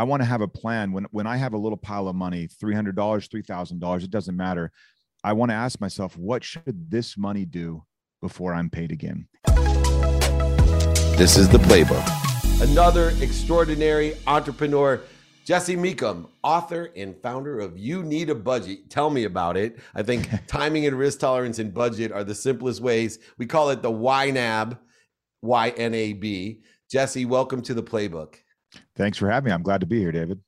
I want to have a plan when when I have a little pile of money, $300, $3,000, it doesn't matter. I want to ask myself, what should this money do before I'm paid again? This is the playbook. Another extraordinary entrepreneur, Jesse Mecham, author and founder of You Need a Budget. Tell me about it. I think timing and risk tolerance and budget are the simplest ways. We call it the YNAB, Y N A B. Jesse, welcome to the playbook. Thanks for having me. I'm glad to be here, David.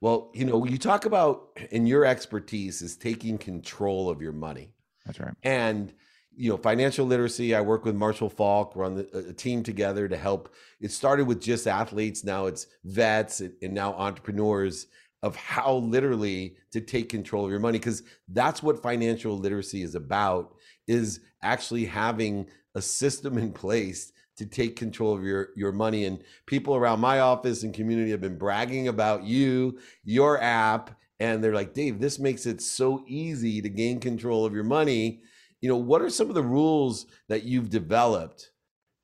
Well, you know, you talk about, and your expertise is taking control of your money. That's right. And, you know, financial literacy, I work with Marshall Faulk, run the, a team together to help. It started with just athletes, now it's vets and now entrepreneurs of how literally to take control of your money because that's what financial literacy is about is actually having a system in place to take control of your your money. And people around my office and community have been bragging about you your app and they're like dave this makes it so easy to gain control of your money. You know what are some of the rules that you've developed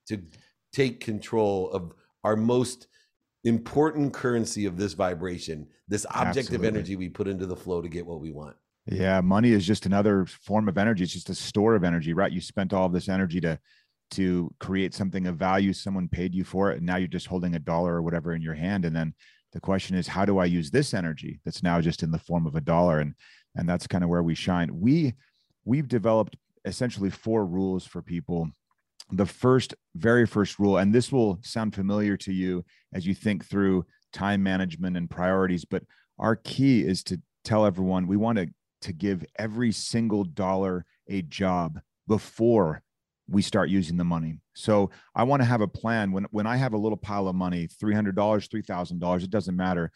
to take control of our most important currency of this vibration this object Absolutely. of energy we put into the flow to get what we want? Yeah money is just another form of energy. It's just a store of energy right? You spent all of this energy to to create something of value someone paid you for it and now you're just holding a dollar or whatever in your hand. And then the question is how do i use this energy that's now just in the form of a dollar? And and that's kind of where we shine. We we've developed essentially four rules for people. The first very first rule and this will sound familiar to you as you think through time management and priorities but our key is to tell everyone we want to to give every single dollar a job before we start using the money. So I want to have a plan when when I have a little pile of money, $300, $3,000, it doesn't matter.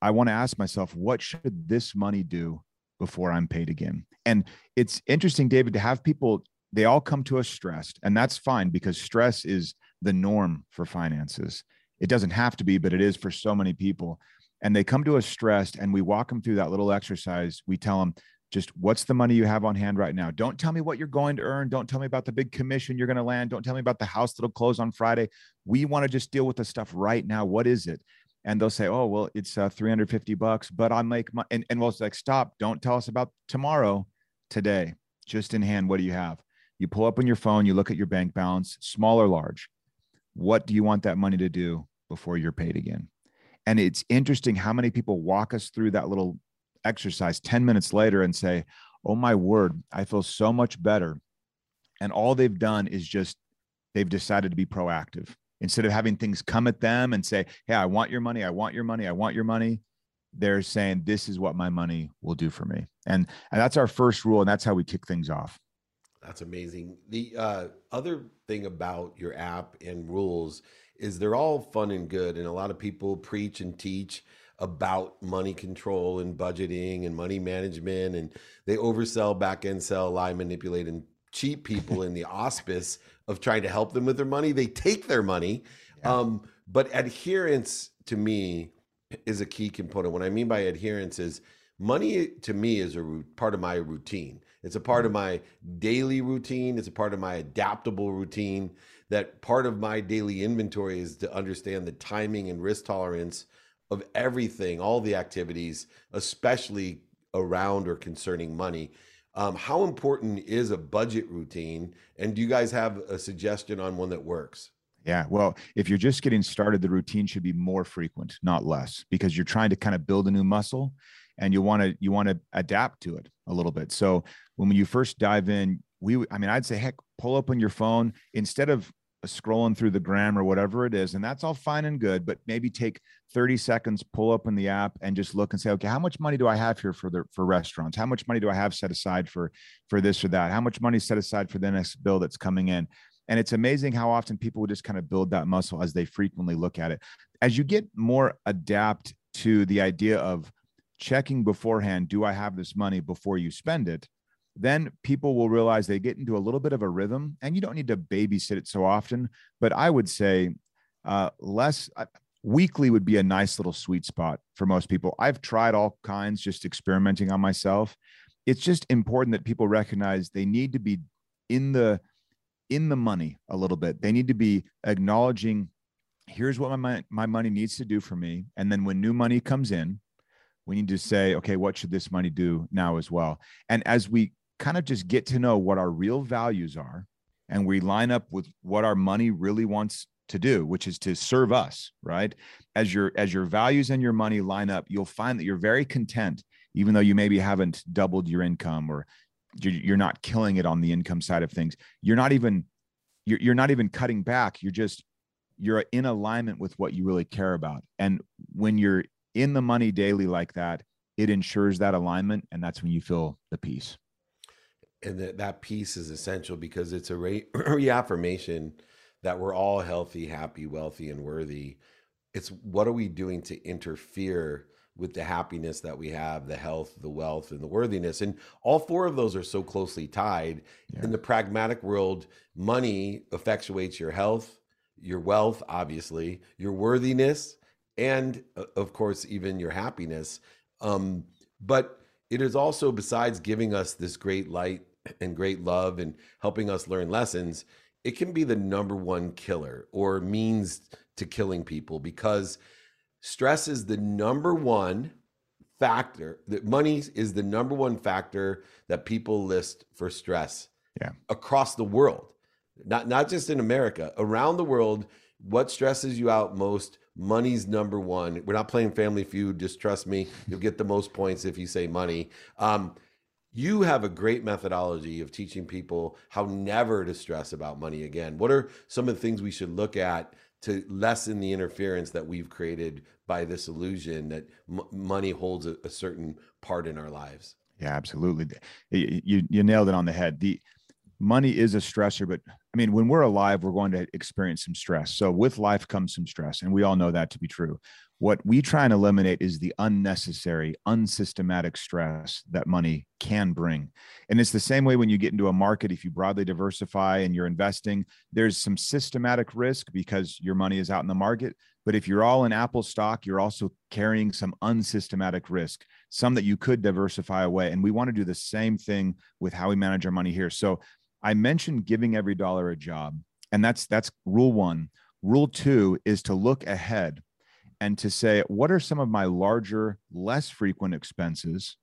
I want to ask myself, what should this money do before I'm paid again? And it's interesting, David, to have people, they all come to us stressed, and that's fine because stress is the norm for finances. It doesn't have to be, but it is for so many people. And they come to us stressed, and we walk them through that little exercise. We tell them, just what's the money you have on hand right now? Don't tell me what you're going to earn. Don't tell me about the big commission you're going to land. Don't tell me about the house that'll close on friday. We want to just deal with the stuff right now. What is it? And they'll say oh well it's uh, 350 bucks but i make my and, and we'll like stop. Don't tell us about tomorrow today. Just in hand. What do you have? You pull up on your phone you look at your bank balance small or large. What do you want that money to do before you're paid again? And it's interesting how many people walk us through that little exercise 10 minutes later and say, Oh my word, I feel so much better. And all they've done is just they've decided to be proactive instead of having things come at them and say, Hey, I want your money. I want your money. I want your money. They're saying, This is what my money will do for me. And, and that's our first rule. And that's how we kick things off. That's amazing. The uh, other thing about your app and rules is they're all fun and good. And a lot of people preach and teach about money control and budgeting and money management and they oversell back end sell lie manipulate and cheat people in the auspice of trying to help them with their money. They take their money. Yeah. um, but adherence to me is a key component. What i mean by adherence is money to me is a part of my routine. It's a part of mm-hmm. my daily routine. It's a part of my adaptable routine. That part of my daily inventory is to understand the timing and risk tolerance of everything, all the activities, especially around or concerning money. Um, how important is a budget routine? And do you guys have a suggestion on one that works? Yeah. Well, if you're just getting started, the routine should be more frequent, not less, because you're trying to kind of build a new muscle and you want to you want to adapt to it a little bit. So when you first dive in, we I mean, I'd say heck, pull up on your phone instead of scrolling through the gram or whatever it is and that's all fine and good but maybe take 30 seconds pull up in the app and just look and say okay how much money do i have here for the for restaurants? How much money do i have set aside for for this or that? How much money set aside for the next bill that's coming in? And it's amazing how often people would just kind of build that muscle as they frequently look at it. As you get more adapt to the idea of checking beforehand do i have this money before you spend it then people will realize they get into a little bit of a rhythm and you don't need to babysit it so often but i would say uh, less uh, weekly would be a nice little sweet spot for most people i've tried all kinds just experimenting on myself it's just important that people recognize they need to be in the in the money a little bit they need to be acknowledging here's what my, my money needs to do for me. And then when new money comes in, we need to say, okay, what should this money do now as well? And as we kind of just get to know what our real values are and we line up with what our money really wants to do which is to serve us right? As your as your values and your money line up you'll find that you're very content even though you maybe haven't doubled your income or you're not killing it on the income side of things. You're not even you're, you're not even cutting back. You're just you're in alignment with what you really care about. And when you're in the money daily like that it ensures that alignment and that's when you feel the peace and that that piece is essential because it's a re- reaffirmation that we're all healthy, happy, wealthy, and worthy. It's what are we doing to interfere with the happiness that we have, the health, the wealth, and the worthiness? And all four of those are so closely tied. Yeah. In the pragmatic world, money effectuates your health, your wealth, obviously, your worthiness, and of course, even your happiness. Um, but it is also, besides giving us this great light and great love and helping us learn lessons, it can be the number one killer or means to killing people because stress is the number one factor that money is the number one factor that people list for stress yeah. across the world not not just in america around the world what stresses you out most money's number one we're not playing family feud just trust me you'll get the most points if you say money um, you have a great methodology of teaching people how never to stress about money again. What are some of the things we should look at to lessen the interference that we've created by this illusion that m- money holds a, a, certain part in our lives? Yeah, absolutely. You you nailed it on the head. The money is a stressor, but I mean, when we're alive, we're going to experience some stress. So with life comes some stress, and we all know that to be true. What we try and eliminate is the unnecessary, unsystematic stress that money can bring. And it's the same way when you get into a market, if you broadly diversify and you're investing, there's some systematic risk because your money is out in the market. But if you're all in Apple stock, you're also carrying some unsystematic risk, some that you could diversify away. And we want to do the same thing with how we manage our money here. So I mentioned giving every dollar a job, and that's that's rule one. Rule two is to look ahead and to say, what are some of my larger, less frequent expenses?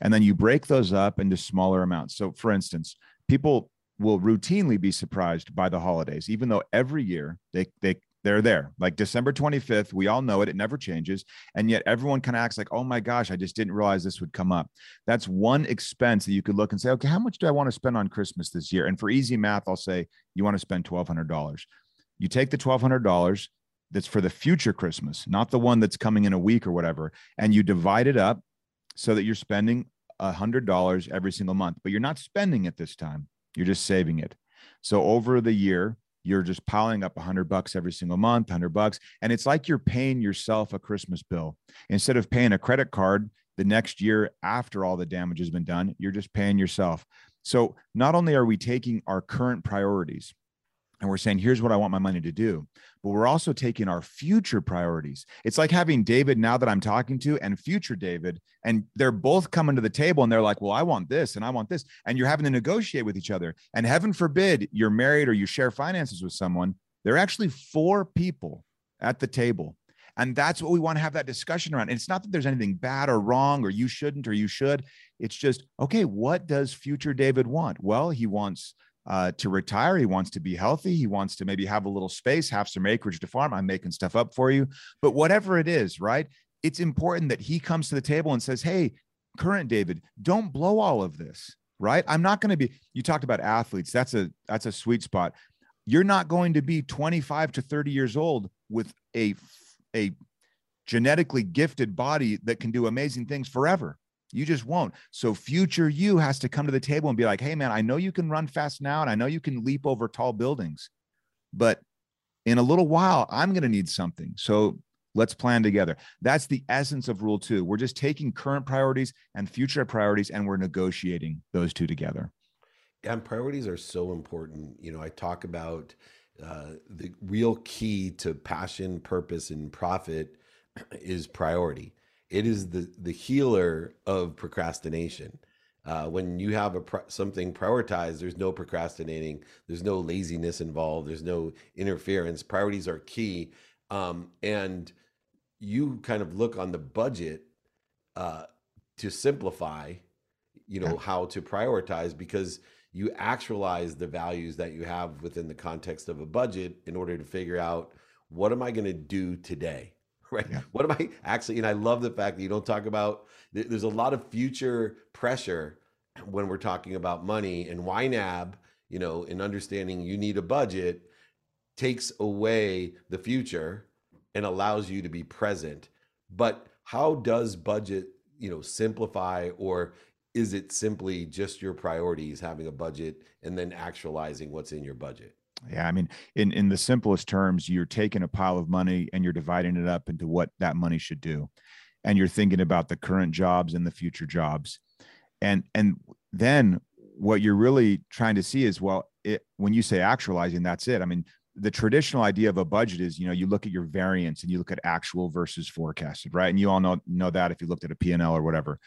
And then you break those up into smaller amounts. So, for instance, people will routinely be surprised by the holidays, even though every year they, they, they're there. Like December 25th, we all know it, it never changes. And yet everyone kind of acts like, oh my gosh, I just didn't realize this would come up. That's one expense that you could look and say, okay, how much do I want to spend on Christmas this year? And for easy math, I'll say you want to spend $1,200. You take the $1,200, that's for the future Christmas, not the one that's coming in a week or whatever. And you divide it up so that you're spending a hundred dollars every single month, but you're not spending it this time. You're just saving it. So over the year, you're just piling up hundred bucks every single month, hundred bucks. And it's like you're paying yourself a Christmas bill. Instead of paying a credit card the next year after all the damage has been done, you're just paying yourself. So not only are we taking our current priorities, and we're saying, here's what I want my money to do. But we're also taking our future priorities. It's like having David now that I'm talking to and future David, and they're both coming to the table and they're like, well, I want this and I want this. And you're having to negotiate with each other. And heaven forbid you're married or you share finances with someone. There are actually four people at the table. And that's what we want to have that discussion around. And it's not that there's anything bad or wrong or you shouldn't or you should. It's just, okay, what does future David want? Well, he wants uh, to retire. He wants to be healthy. He wants to maybe have a little space, have some acreage to farm. I'm making stuff up for you. But whatever it is, right? It's important that he comes to the table and says, Hey, current David, don't blow all of this, right? I'm not going to be, you talked about athletes. That's a, that's a sweet spot. You're not going to be 25 to 30 years old with a, a genetically gifted body that can do amazing things forever you just won't. So future you has to come to the table and be like, hey, man, I know you can run fast now and I know you can leap over tall buildings, but in a little while, I'm going to need something. So let's plan together. That's the essence of rule two. We're just taking current priorities and future priorities and we're negotiating those two together. And priorities are so important. You know, I talk about uh, the real key to passion, purpose, and profit is priority it is the the healer of procrastination. Uh, when you have a something prioritized, there's no procrastinating, there's no laziness involved, there's no interference. Priorities are key. Um, and you kind of look on the budget uh, to simplify, you know, yeah. how to prioritize because you actualize the values that you have within the context of a budget in order to figure out what am I going to do today? Right. Yeah. What am I actually? And I love the fact that you don't talk about, there's a lot of future pressure when we're talking about money and YNAB, you know, in understanding you need a budget takes away the future and allows you to be present. But how does budget, you know, simplify or is it simply just your priorities having a budget and then actualizing what's in your budget? Yeah, I mean, in in the simplest terms, you're taking a pile of money and you're dividing it up into what that money should do. And you're thinking about the current jobs and the future jobs. And and then what you're really trying to see is well, it, when you say actualizing, that's it. I mean, the traditional idea of a budget is you know you look at your variance and you look at actual versus forecasted right and you all know know that if you looked at a p&l or whatever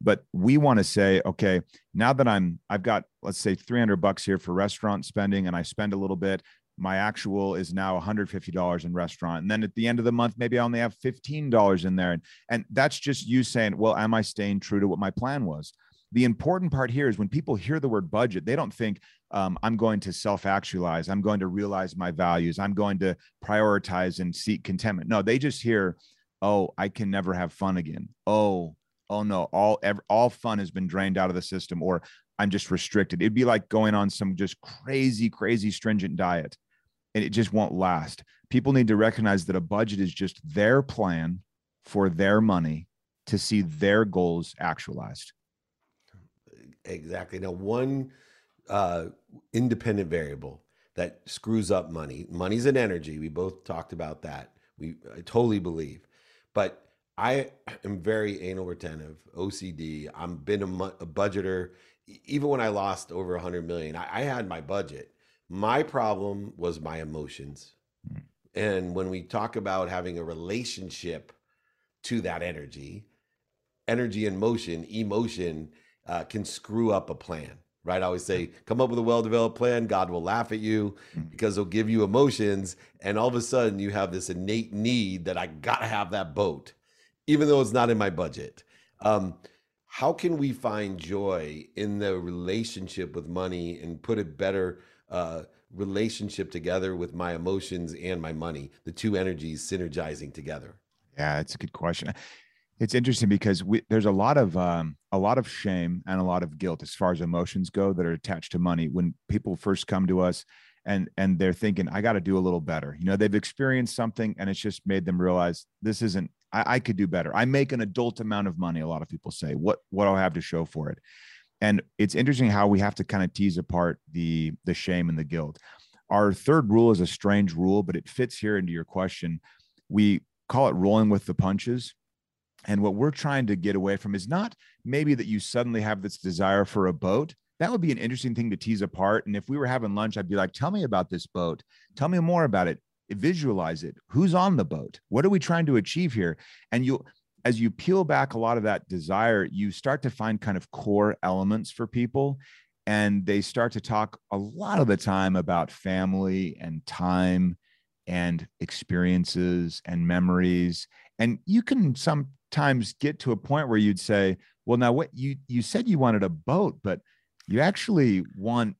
but we want to say okay now that i'm i've got let's say 300 bucks here for restaurant spending and i spend a little bit my actual is now $150 in restaurant and then at the end of the month maybe i only have $15 in there and, and that's just you saying well am i staying true to what my plan was the important part here is when people hear the word budget they don't think um, I'm going to self actualize. I'm going to realize my values. I'm going to prioritize and seek contentment. No, they just hear, oh, I can never have fun again. Oh, oh no, all ever, all fun has been drained out of the system, or I'm just restricted. It'd be like going on some just crazy, crazy stringent diet, and it just won't last. People need to recognize that a budget is just their plan for their money to see their goals actualized. Exactly. Now, one uh, independent variable that screws up money. Money's an energy. We both talked about that. We I totally believe, but I am very anal retentive, OCD. I'm been a, a budgeter. Even when I lost over a hundred million, I, I had my budget. My problem was my emotions. Mm. And when we talk about having a relationship to that energy, energy and motion, emotion uh, can screw up a plan right? I always say, come up with a well developed plan. God will laugh at you mm. because he'll give you emotions. And all of a sudden, you have this innate need that I got to have that boat, even though it's not in my budget. Um, how can we find joy in the relationship with money and put a better uh, relationship together with my emotions and my money, the two energies synergizing together? Yeah, it's a good question it's interesting because we, there's a lot of um, a lot of shame and a lot of guilt as far as emotions go that are attached to money when people first come to us and and they're thinking i got to do a little better you know they've experienced something and it's just made them realize this isn't I, I could do better i make an adult amount of money a lot of people say what what do i have to show for it and it's interesting how we have to kind of tease apart the the shame and the guilt our third rule is a strange rule but it fits here into your question we call it rolling with the punches and what we're trying to get away from is not maybe that you suddenly have this desire for a boat. That would be an interesting thing to tease apart. And if we were having lunch, I'd be like, tell me about this boat. Tell me more about it. Visualize it. Who's on the boat? What are we trying to achieve here? And you, as you peel back a lot of that desire, you start to find kind of core elements for people. And they start to talk a lot of the time about family and time and experiences and memories. And you can sometimes get to a point where you'd say, well, now what you you said you wanted a boat, but you actually want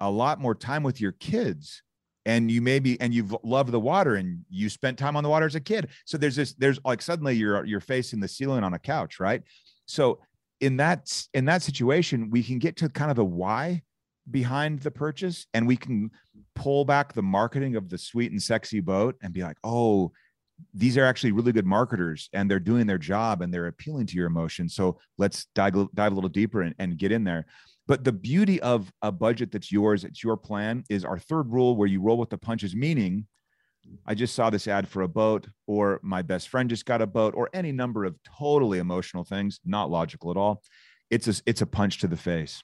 a lot more time with your kids and you maybe and you've loved the water and you spent time on the water as a kid so there's this there's like suddenly you're you're facing the ceiling on a couch right so in that in that situation we can get to kind of the why behind the purchase and we can pull back the marketing of the sweet and sexy boat and be like oh these are actually really good marketers and they're doing their job and they're appealing to your emotions. So let's dive, dive a little deeper and, and get in there. But the beauty of a budget that's yours, it's your plan, is our third rule where you roll with the punches, meaning I just saw this ad for a boat, or my best friend just got a boat, or any number of totally emotional things, not logical at all. It's a, it's a punch to the face.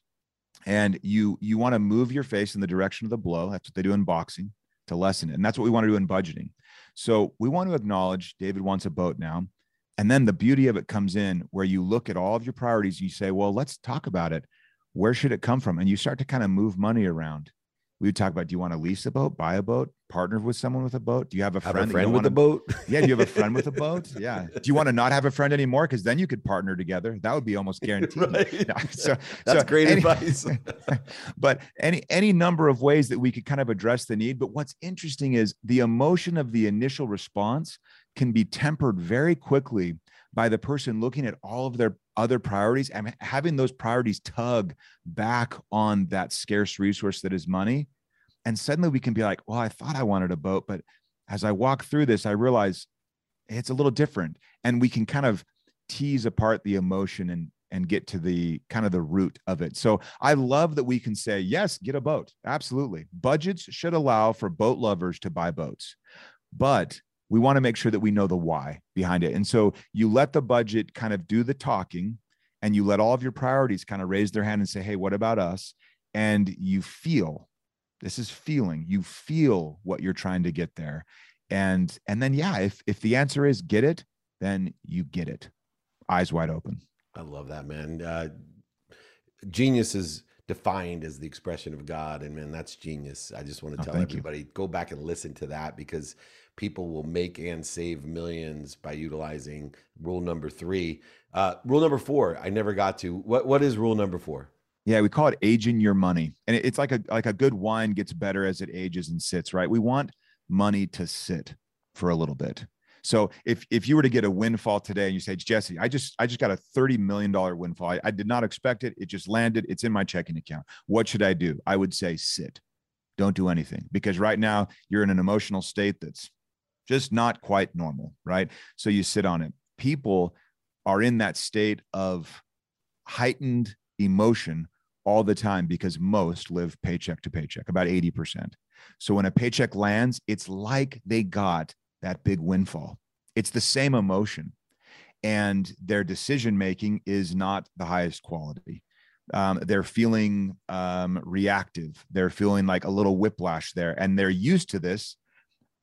And you you want to move your face in the direction of the blow. That's what they do in boxing to lessen it. And that's what we want to do in budgeting. So we want to acknowledge David wants a boat now. And then the beauty of it comes in where you look at all of your priorities. You say, well, let's talk about it. Where should it come from? And you start to kind of move money around. we would talk about do you want to lease a boat, buy a boat, partner with someone with a boat? Do you have a friend, have a friend with a boat? yeah, do you have a friend with a boat? Yeah. Do you want to not have a friend anymore? Because then you could partner together. That would be almost guaranteed. right. yeah, so that's so great any, advice. but any any number of ways that we could kind of address the need. But what's interesting is the emotion of the initial response can be tempered very quickly by the person looking at all of their other priorities and having those priorities tug back on that scarce resource that is money. And suddenly we can be like, well, I thought I wanted a boat, but as I walk through this, I realize it's a little different. And we can kind of tease apart the emotion and and get to the kind of the root of it. So I love that we can say, yes, get a boat. Absolutely. Budgets should allow for boat lovers to buy boats. But we want to make sure that we know the why behind it. And so you let the budget kind of do the talking and you let all of your priorities kind of raise their hand and say, hey, what about us? And you feel this is feeling, you feel what you're trying to get there. And and then yeah, if if the answer is get it, then you get it. Eyes wide open. I love that, man. Uh, genius is defined as the expression of God, and man, that's genius. I just want to oh, tell everybody you. go back and listen to that because people will make and save millions by utilizing rule number three. Uh, rule number four, I never got to. What what is rule number four? Yeah, we call it aging your money, and it's like a like a good wine gets better as it ages and sits. Right? We want money to sit for a little bit. So if if you were to get a windfall today and you say, Jesse, I just I just got a $30 million windfall. I, I did not expect it. It just landed. It's in my checking account. What should I do? I would say sit. Don't do anything because right now you're in an emotional state that's just not quite normal, right? So you sit on it. People are in that state of heightened emotion all the time because most live paycheck to paycheck, about 80%. So when a paycheck lands, it's like they got that big windfall. It's the same emotion. And their decision making is not the highest quality. Um, they're feeling um, reactive. They're feeling like a little whiplash there. And they're used to this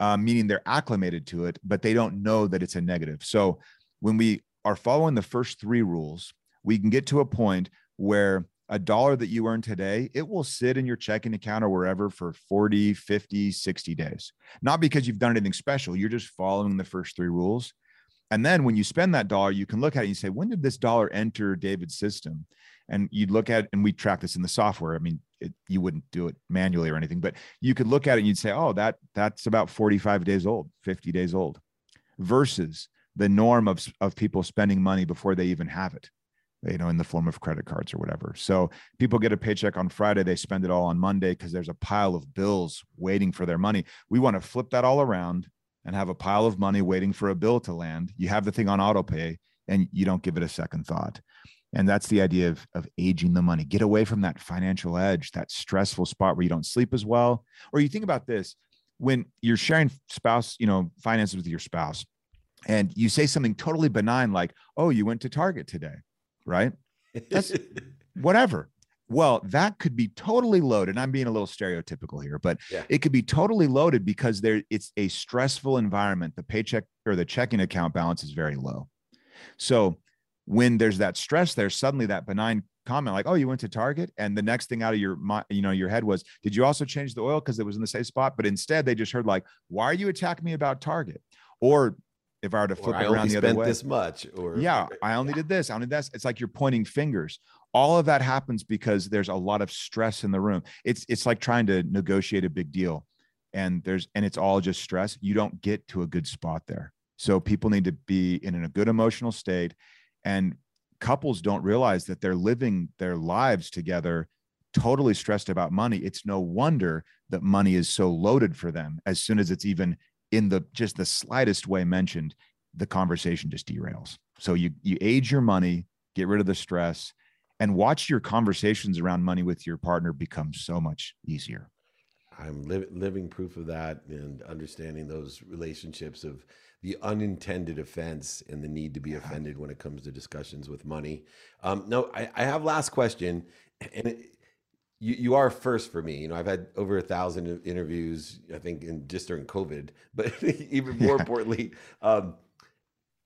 uh, meaning they're acclimated to it, but they don't know that it's a negative. So when we are following the first three rules, we can get to a point where a dollar that you earn today, it will sit in your checking account or wherever for 40, 50, 60 days. Not because you've done anything special, you're just following the first three rules. And then when you spend that dollar, you can look at it and say, when did this dollar enter David's system? And you'd look at, and we track this in the software. I mean, it, you wouldn't do it manually or anything, but you could look at it and you'd say, oh, that that's about 45 days old, 50 days old, versus the norm of, of people spending money before they even have it, you know, in the form of credit cards or whatever. So people get a paycheck on Friday, they spend it all on Monday because there's a pile of bills waiting for their money. We want to flip that all around and have a pile of money waiting for a bill to land. You have the thing on autopay and you don't give it a second thought. And that's the idea of, of aging the money. Get away from that financial edge, that stressful spot where you don't sleep as well. Or you think about this when you're sharing spouse, you know, finances with your spouse, and you say something totally benign like, oh, you went to Target today, right? That's whatever. Well, that could be totally loaded. I'm being a little stereotypical here, but yeah. it could be totally loaded because there it's a stressful environment. The paycheck or the checking account balance is very low. So when there's that stress there, suddenly that benign comment like, "Oh, you went to Target," and the next thing out of your you know your head was, "Did you also change the oil because it was in the same spot?" But instead, they just heard like, "Why are you attacking me about Target?" Or if I were to flip it around the other way, this much, or yeah, uh, I only did this, I only did this. It's like you're pointing fingers. All of that happens because there's a lot of stress in the room. It's it's like trying to negotiate a big deal, and there's and it's all just stress. You don't get to a good spot there. So people need to be in a good emotional state and couples don't realize that they're living their lives together totally stressed about money. It's no wonder that money is so loaded for them. As soon as it's even in the just the slightest way mentioned, the conversation just derails. So you you age your money, get rid of the stress, and watch your conversations around money with your partner become so much easier. I'm li- living proof of that and understanding those relationships of the unintended offense and the need to be offended when it comes to discussions with money. Um, no, I, I, have last question, and it, you you are first for me. You know, I've had over a thousand interviews, I think, in just during COVID, but even more yeah. importantly, um,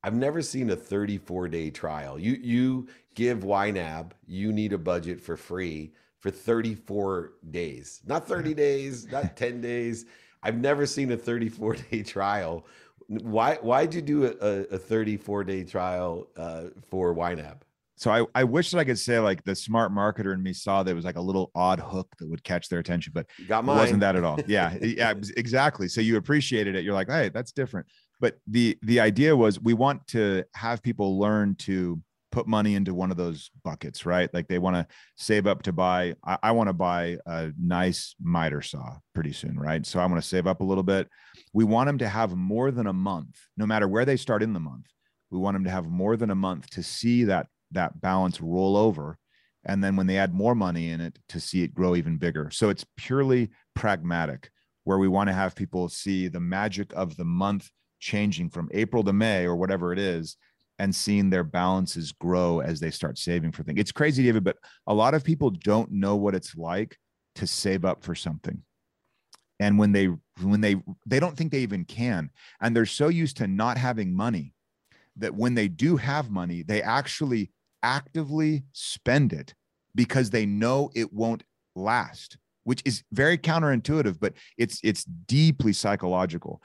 I've never seen a 34 day trial. You you give YNAB, you need a budget for free for 34 days, not 30 days, not 10 days. I've never seen a 34 day trial. Why why'd you do a, a 34 day trial uh, for YNAB? So I, I wish that I could say like the smart marketer in me saw that it was like a little odd hook that would catch their attention, but got it wasn't that at all. Yeah, yeah, exactly. So you appreciated it. You're like, hey, that's different. But the the idea was we want to have people learn to put money into one of those buckets, right? Like they want to save up to buy. I, I want to buy a nice miter saw pretty soon, right? So I want to save up a little bit. We want them to have more than a month, no matter where they start in the month. We want them to have more than a month to see that that balance roll over and then when they add more money in it to see it grow even bigger so it's purely pragmatic where we want to have people see the magic of the month changing from april to may or whatever it is and seeing their balances grow as they start saving for things. It's crazy david but a lot of people don't know what it's like to save up for something. And when they when they they don't think they even can. And they're so used to not having money that when they do have money, they actually actively spend it because they know it won't last, which is very counterintuitive, but it's it's deeply psychological.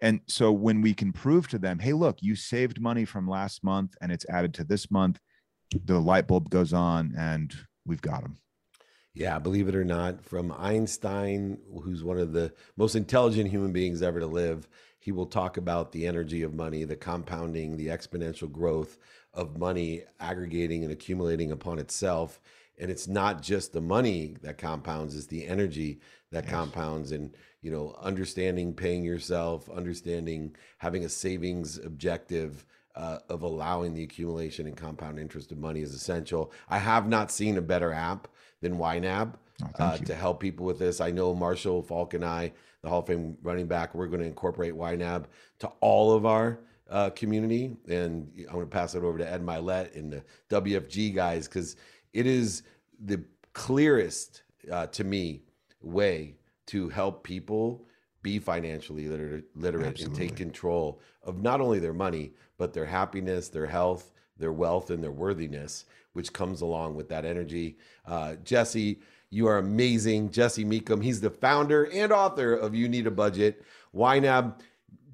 And so when we can prove to them, hey, look, you saved money from last month and it's added to this month, the light bulb goes on and we've got them. Yeah, believe it or not, from Einstein, who's one of the most intelligent human beings ever to live, he will talk about the energy of money, the compounding, the exponential growth of money aggregating and accumulating upon itself. And it's not just the money that compounds, it's the energy that Yes. compounds and you know, understanding paying yourself, understanding having a savings objective uh, of allowing the accumulation and compound interest of money is essential. I have not seen a better app than YNAB Oh, uh, to help people with this. I know Marshall Faulk and I, the Hall of Fame running back, we're going to incorporate YNAB to all of our uh, community. And I'm going to pass it over to Ed Mylett and the WFG guys because it is the clearest uh, to me way to help people be financially literate, literate and take control of not only their money, but their happiness, their health, their wealth, and their worthiness, which comes along with that energy. Uh, Jesse, you are amazing. Jesse Mecham, he's the founder and author of You Need a Budget. YNAB,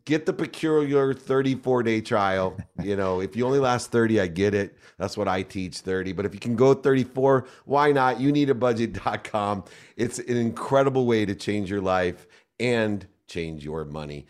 get the peculiar 34 day trial. You know, if you only last 30, I get it. That's what I teach 30. But if you can go 34, why not? You need a budget.com. It's an incredible way to change your life and change your money.